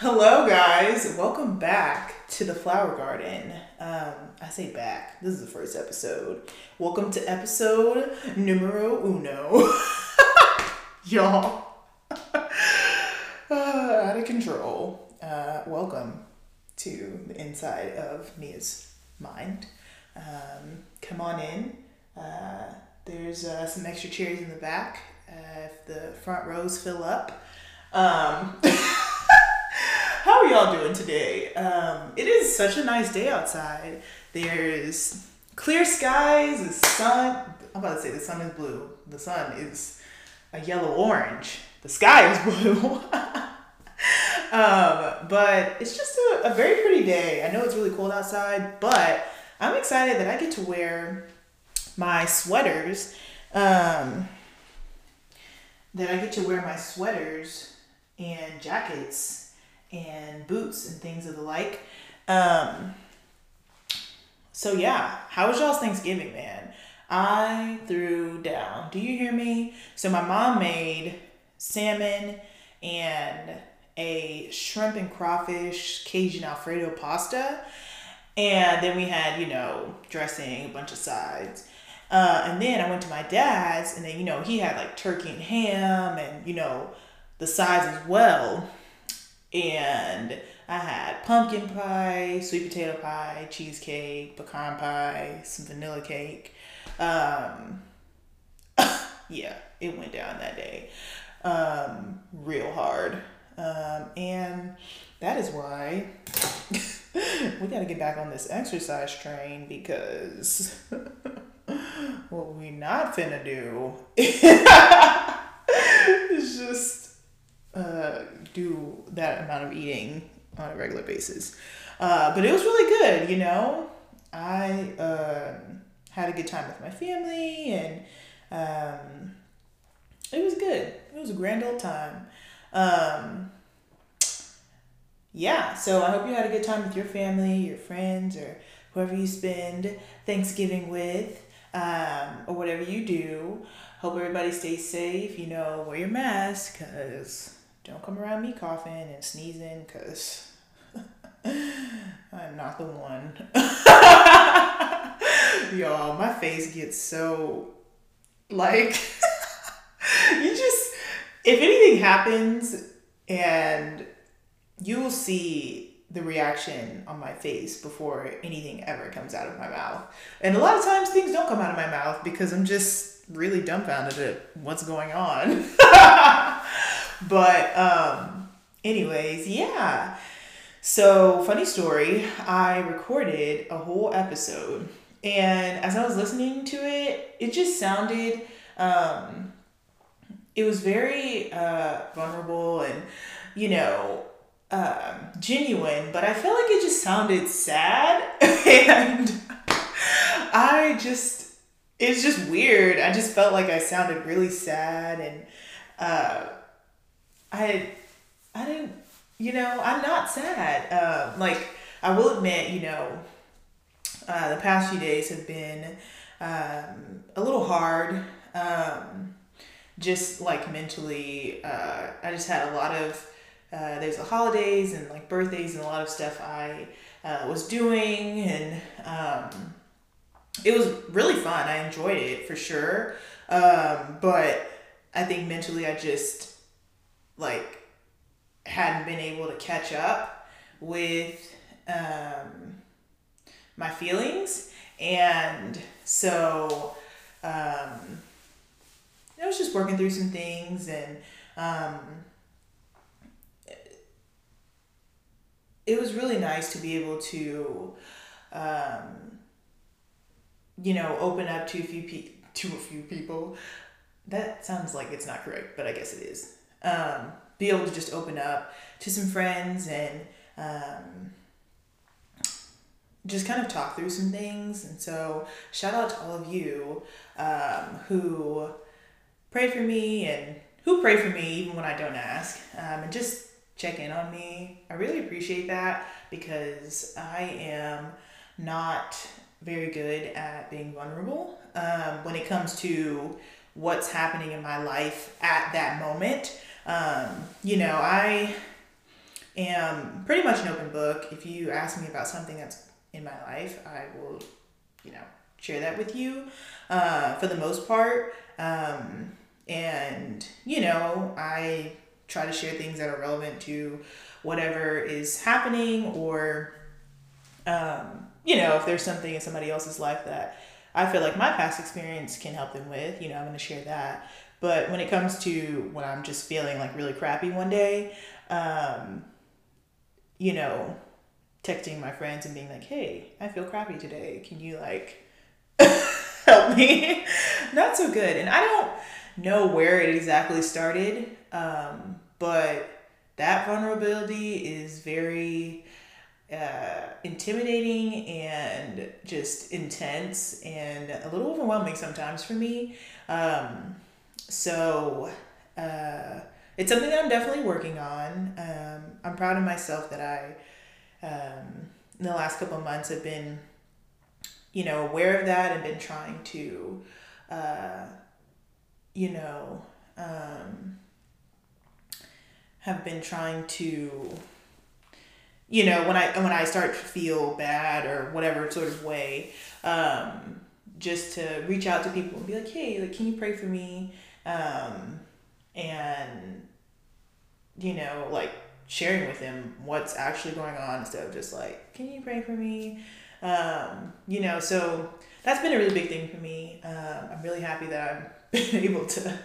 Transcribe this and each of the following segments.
Hello, guys. Welcome back to the Flower Garden. Um, I say back. This is the first episode. Welcome to episode numero uno. Y'all. uh, out of control. Uh, welcome to the inside of Mia's mind. Um, come on in. Uh, there's uh, some extra chairs in the back uh, if the front rows fill up. Um, how are y'all doing today? Um, it is such a nice day outside. There's clear skies, the sun. I'm about to say the sun is blue. The sun is a yellow orange. The sky is blue. um, but it's just a, a very pretty day. I know it's really cold outside, but I'm excited that I get to wear my sweaters. Um, that I get to wear my sweaters and jackets and boots and things of the like. Um, so yeah, how was y'all's Thanksgiving, man? I threw down. Do you hear me? So my mom made salmon and a shrimp and crawfish Cajun Alfredo pasta. And then we had, you know, dressing, a bunch of sides. Uh, and then I went to my dad's, and then, you know, he had like turkey and ham and, you know, the sides as well. And I had pumpkin pie, sweet potato pie, cheesecake, pecan pie, some vanilla cake. Um, yeah, it went down that day. Um, real hard. Um, and that is why we got to get back on this exercise train because what we not finna do is just uh, do that amount of eating on a regular basis. Uh, but it was really good, you know. I uh, had a good time with my family, and um, it was good. It was a grand old time. Um, yeah, so I hope you had a good time with your family, your friends, or whoever you spend Thanksgiving with, um, or whatever you do. Hope everybody stays safe. You know, wear your mask, cause don't come around me coughing and sneezing, cause I'm not the one. Y'all, my face gets so like you just if anything happens and you will see the reaction on my face before anything ever comes out of my mouth. And a lot of times things don't come out of my mouth because I'm just really dumbfounded at what's going on. But um anyways, yeah. So, funny story, I recorded a whole episode and as I was listening to it, it just sounded um it was very uh vulnerable and you know um, genuine, but I felt like it just sounded sad, and I just it's just weird. I just felt like I sounded really sad, and uh, I I didn't you know I'm not sad. Uh, like I will admit, you know, uh, the past few days have been um, a little hard. Um, just like mentally, uh, I just had a lot of uh, there's the holidays and like birthdays and a lot of stuff I uh, was doing and um, it was really fun. I enjoyed it for sure. Um, but I think mentally I just like hadn't been able to catch up with um, my feelings. And so um, I was just working through some things and um, it was really nice to be able to, um, you know, open up to a few pe- to a few people. That sounds like it's not correct, but I guess it is. Um, be able to just open up to some friends and um, just kind of talk through some things. And so, shout out to all of you um, who pray for me and who pray for me even when I don't ask, um, and just check in on me. I really appreciate that because I am not very good at being vulnerable um, when it comes to what's happening in my life at that moment. Um, you know, I am pretty much an open book. If you ask me about something that's in my life, I will, you know, share that with you uh, for the most part. Um, and, you know, I try to share things that are relevant to whatever is happening or, um, you know, if there's something in somebody else's life that I feel like my past experience can help them with, you know, I'm going to share that. But when it comes to when I'm just feeling like really crappy one day, um, you know, texting my friends and being like, hey, I feel crappy today. Can you like help me? Not so good. And I don't know where it exactly started, um, but that vulnerability is very uh, intimidating and just intense and a little overwhelming sometimes for me. Um, so uh, it's something that I'm definitely working on. Um, I'm proud of myself that I, um, in the last couple months, have been, you know, aware of that and been trying to, uh, you know, um, have been trying to you know when i when i start to feel bad or whatever sort of way um, just to reach out to people and be like hey like can you pray for me um, and you know like sharing with them what's actually going on instead of just like can you pray for me um, you know so that's been a really big thing for me um, i'm really happy that i'm able to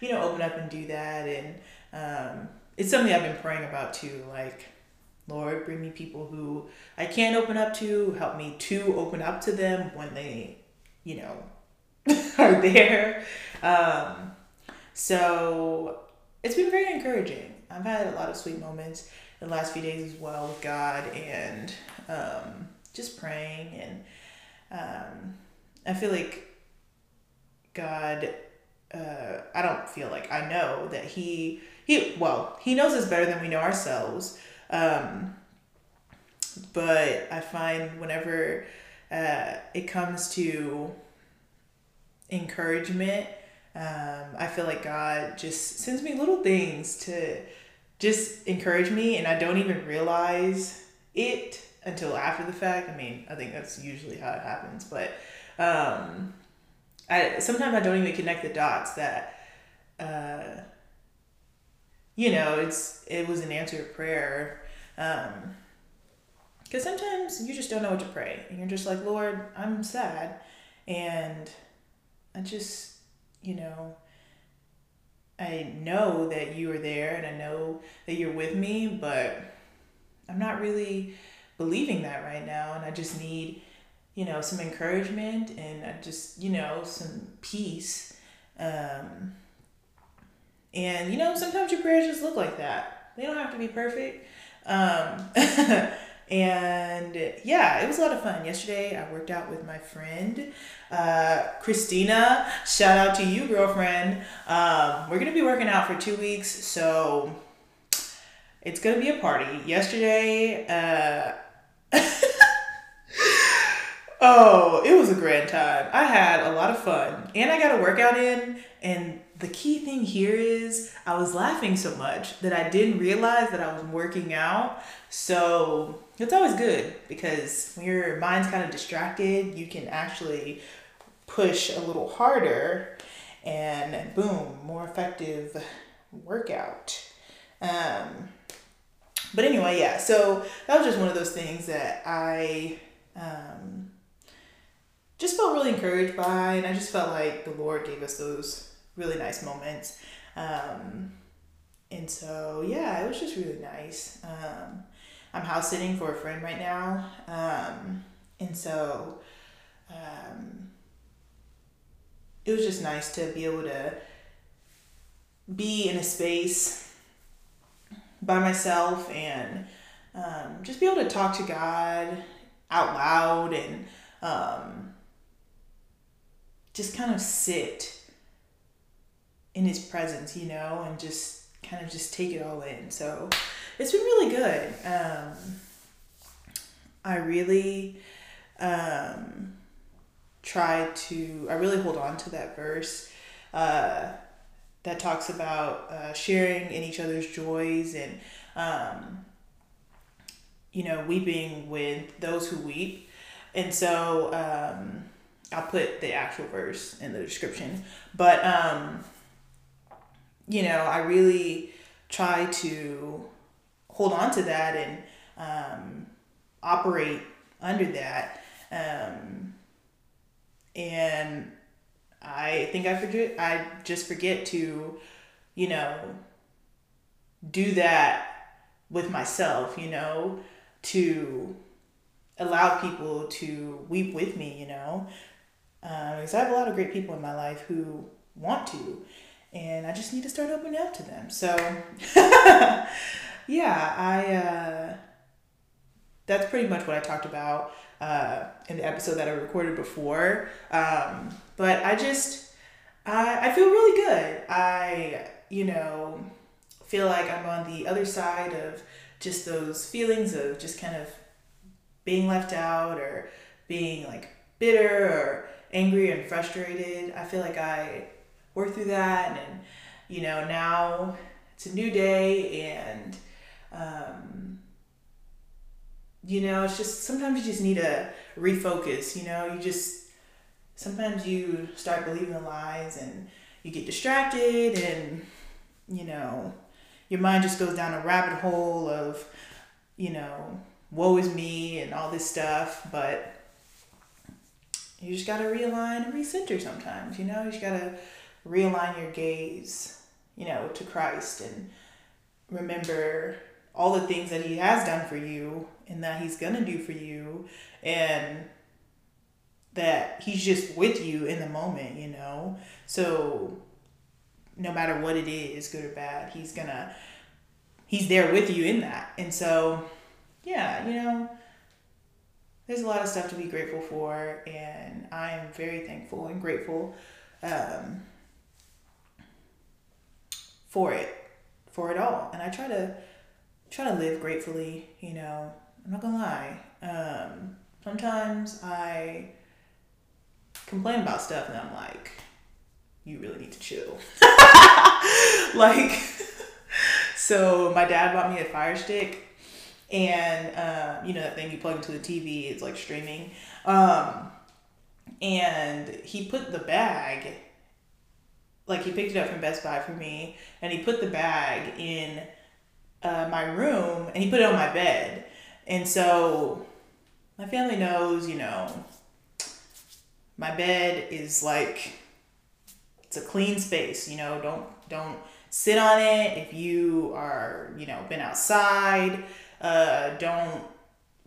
you know open up and do that and um, it's something i've been praying about too like Lord, bring me people who I can't open up to. Help me to open up to them when they, you know, are there. Um, so it's been very encouraging. I've had a lot of sweet moments the last few days as well with God and um, just praying. And um, I feel like God, uh, I don't feel like I know that He, He, well, He knows us better than we know ourselves. Um, but I find whenever uh, it comes to encouragement, um, I feel like God just sends me little things to just encourage me, and I don't even realize it until after the fact. I mean, I think that's usually how it happens, but um, I sometimes I don't even connect the dots that. Uh, you know, it's it was an answer answered prayer. Um, because sometimes you just don't know what to pray, and you're just like, Lord, I'm sad, and I just, you know, I know that you are there, and I know that you're with me, but I'm not really believing that right now, and I just need, you know, some encouragement, and I just, you know, some peace. Um, and you know, sometimes your prayers just look like that. They don't have to be perfect. Um, and yeah, it was a lot of fun. Yesterday, I worked out with my friend, uh, Christina. Shout out to you, girlfriend. Um, we're gonna be working out for two weeks, so it's gonna be a party. Yesterday, uh, oh, it was a grand time. I had a lot of fun, and I got a workout in, and the key thing here is I was laughing so much that I didn't realize that I was working out. So it's always good because when your mind's kind of distracted, you can actually push a little harder and boom, more effective workout. Um, but anyway, yeah, so that was just one of those things that I um, just felt really encouraged by, and I just felt like the Lord gave us those really nice moments. Um, and so, yeah, it was just really nice. Um, I'm house sitting for a friend right now. Um, and so, um, it was just nice to be able to be in a space by myself and um, just be able to talk to God out loud and um, just kind of sit in his presence, you know, and just kind of just take it all in. So it's been really good. Um, I really um, try to, I really hold on to that verse uh, that talks about uh, sharing in each other's joys and, um, you know, weeping with those who weep. And so um, I'll put the actual verse in the description. But, um, you know, I really try to hold on to that and um, operate under that. Um, and I think I forget, I just forget to, you know, do that with myself, you know, to allow people to weep with me, you know, because uh, I have a lot of great people in my life who want to, and I just need to start opening up to them. So, yeah, I. Uh, that's pretty much what I talked about uh, in the episode that I recorded before. Um, but I just, I, I feel really good. I, you know, feel like I'm on the other side of just those feelings of just kind of being left out or being like bitter or angry and frustrated. I feel like I worked through that and, you know, now it's a new day and, um, you know, it's just sometimes you just need to refocus, you know, you just sometimes you start believing the lies and you get distracted and, you know, your mind just goes down a rabbit hole of, you know, woe is me and all this stuff, but you just gotta realign and recenter sometimes, you know, you just gotta realign your gaze, you know, to Christ and remember all the things that he has done for you and that he's gonna do for you and that he's just with you in the moment, you know. So no matter what it is, good or bad, he's gonna he's there with you in that. And so yeah, you know, there's a lot of stuff to be grateful for and I am very thankful and grateful um, for it, for it all. And I try to try to live gratefully, you know. I'm not gonna lie. Um, sometimes I complain about stuff and I'm like, you really need to chill. like, so my dad bought me a fire stick and uh, you know that thing you plug into the TV, it's like streaming. Um, and he put the bag, like he picked it up from Best Buy for me, and he put the bag in uh, my room and he put it on my bed. And so my family knows, you know, my bed is like it's a clean space, you know, don't don't sit on it if you are, you know, been outside. Uh, don't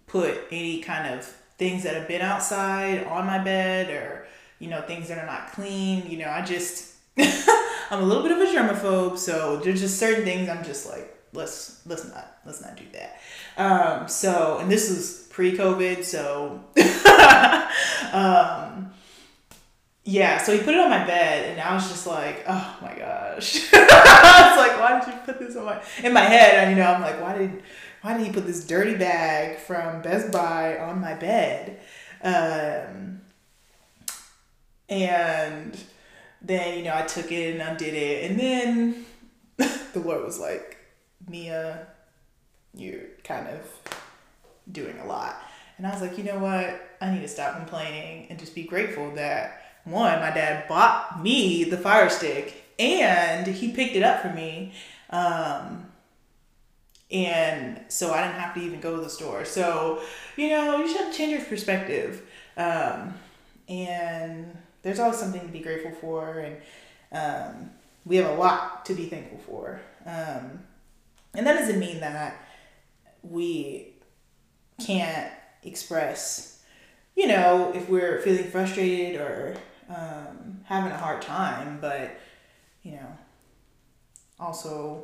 put any kind of things that have been outside on my bed or, you know, things that are not clean. You know, I just I'm a little bit of a germaphobe, so there's just certain things I'm just like, let's let's not let's not do that. Um, so and this was pre-COVID, so um, yeah, so he put it on my bed, and I was just like, oh my gosh. I was like, why did you put this on my in my head? And you know, I'm like, why did why did he put this dirty bag from Best Buy on my bed? Um, and then you know, I took it and undid it, and then the Lord was like, Mia, you're kind of doing a lot. And I was like, you know what? I need to stop complaining and just be grateful that one, my dad bought me the fire stick and he picked it up for me. Um, and so I didn't have to even go to the store. So, you know, you should have to change your perspective. Um, and there's always something to be grateful for. And um, we have a lot to be thankful for. Um, and that doesn't mean that we can't express, you know, if we're feeling frustrated or um, having a hard time, but you know, also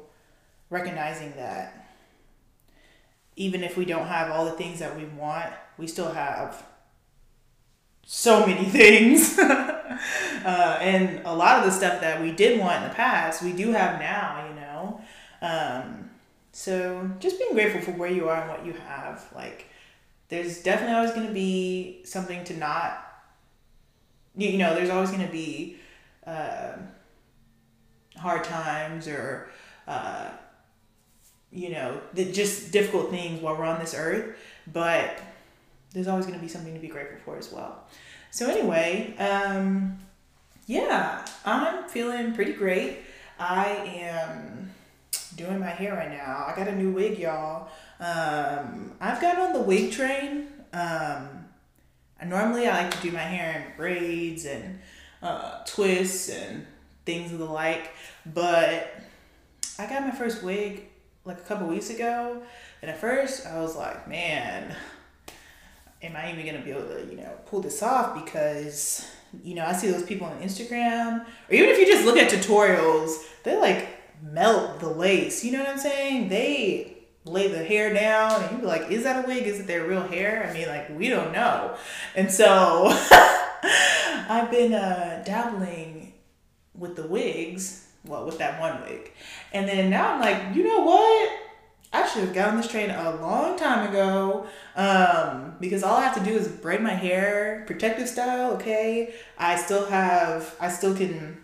recognizing that even if we don't have all the things that we want, we still have so many things. uh, and a lot of the stuff that we did want in the past, we do have now, you know. Um, so just being grateful for where you are and what you have. Like, there's definitely always going to be something to not you, you know, there's always going to be uh, hard times or uh, you know, just difficult things while we're on this earth, but there's always going to be something to be grateful for as well. So, anyway, um, yeah, I'm feeling pretty great. I am doing my hair right now. I got a new wig, y'all. Um, I've got on the wig train. Um, normally I like to do my hair in braids and uh, twists and things of the like, but I got my first wig like a couple weeks ago, and at first I was like, man, am I even gonna be able to, you know, pull this off? Because, you know, I see those people on Instagram, or even if you just look at tutorials, they like melt the lace. You know what I'm saying? They lay the hair down and you be like, is that a wig? Is it their real hair? I mean, like, we don't know. And so I've been uh, dabbling with the wigs, well, with that one wig. And then now I'm like, you know what? I should have gotten this train a long time ago um, because all I have to do is braid my hair, protective style, okay? I still have, I still can,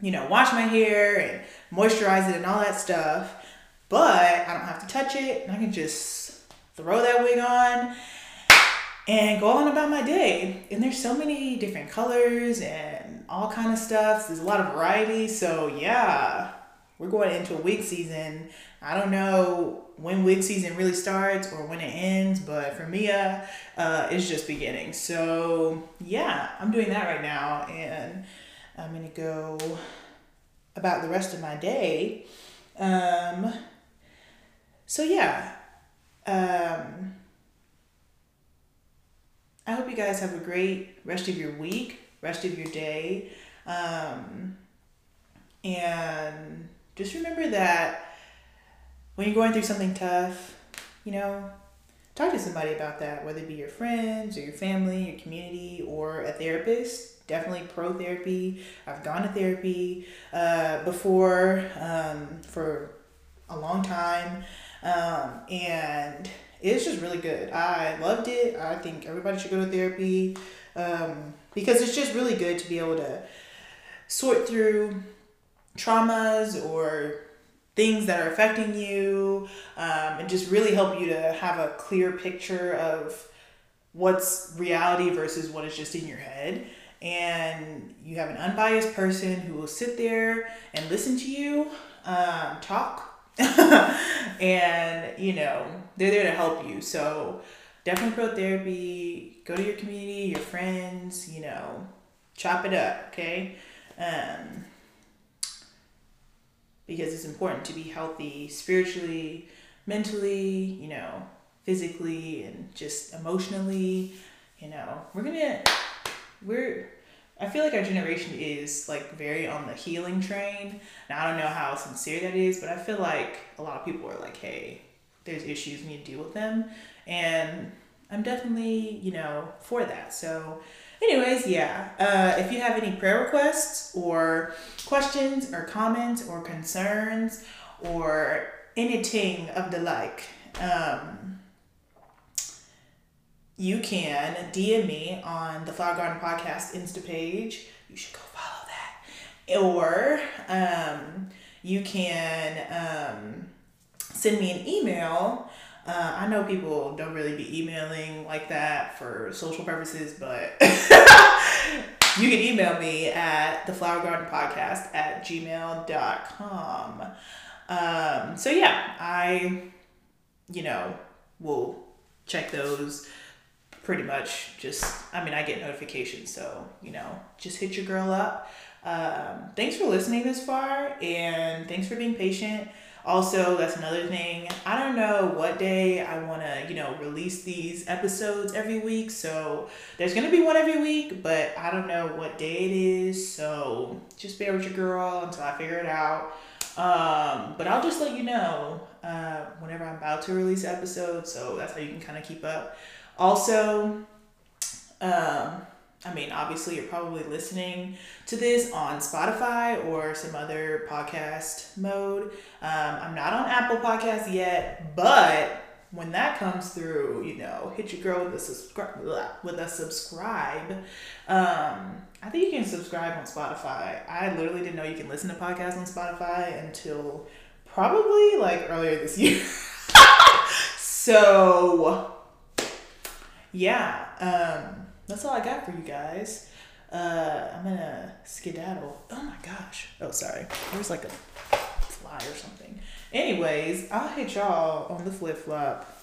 you know, wash my hair and moisturize it and all that stuff, but I don't have to touch it and I can just throw that wig on and go on about my day. And there's so many different colors and all kind of stuff. There's a lot of variety. So yeah, we're going into a wig season. I don't know when wig season really starts or when it ends, but for Mia, uh, it's just beginning. So yeah, I'm doing that right now, and I'm gonna go about the rest of my day. Um, so yeah, um, I hope you guys have a great rest of your week, rest of your day, um, and just remember that when you're going through something tough, you know, talk to somebody about that, whether it be your friends or your family, your community, or a therapist. Definitely pro therapy. I've gone to therapy uh, before um, for a long time, um, and it's just really good. I loved it. I think everybody should go to therapy um, because it's just really good to be able to sort through traumas or things that are affecting you um, and just really help you to have a clear picture of what's reality versus what is just in your head. And you have an unbiased person who will sit there and listen to you um, talk. And you know they're there to help you. So definitely pro therapy go to your community your friends you know chop it up okay? Um, because it's important to be healthy spiritually, mentally, you know, physically, and just emotionally. You know, we're gonna, we're, I feel like our generation is like very on the healing train. Now, I don't know how sincere that is, but I feel like a lot of people are like, hey, there's issues, we need to deal with them. And I'm definitely, you know, for that. So, anyways, yeah. Uh, if you have any prayer requests or questions or comments or concerns or anything of the like, um, you can DM me on the Flower Garden Podcast Insta page. You should go follow that. Or um, you can um, send me an email uh, I know people don't really be emailing like that for social purposes, but you can email me at the flower garden podcast at gmail.com. Um, so yeah, I, you know, will check those pretty much just, I mean, I get notifications. So, you know, just hit your girl up. Um, thanks for listening this far and thanks for being patient. Also, that's another thing. I don't know what day I want to, you know, release these episodes every week. So there's going to be one every week, but I don't know what day it is. So just bear with your girl until I figure it out. Um, but I'll just let you know uh, whenever I'm about to release episodes. So that's how you can kind of keep up. Also, um, I mean, obviously, you're probably listening to this on Spotify or some other podcast mode. Um, I'm not on Apple Podcasts yet, but when that comes through, you know, hit your girl with a subscribe with a subscribe. Um, I think you can subscribe on Spotify. I literally didn't know you can listen to podcasts on Spotify until probably like earlier this year. so yeah, um, that's all I got for you guys. Uh, I'm gonna skedaddle. Oh my gosh. Oh, sorry. There's like a fly or something. Anyways, I'll hit y'all on the flip flop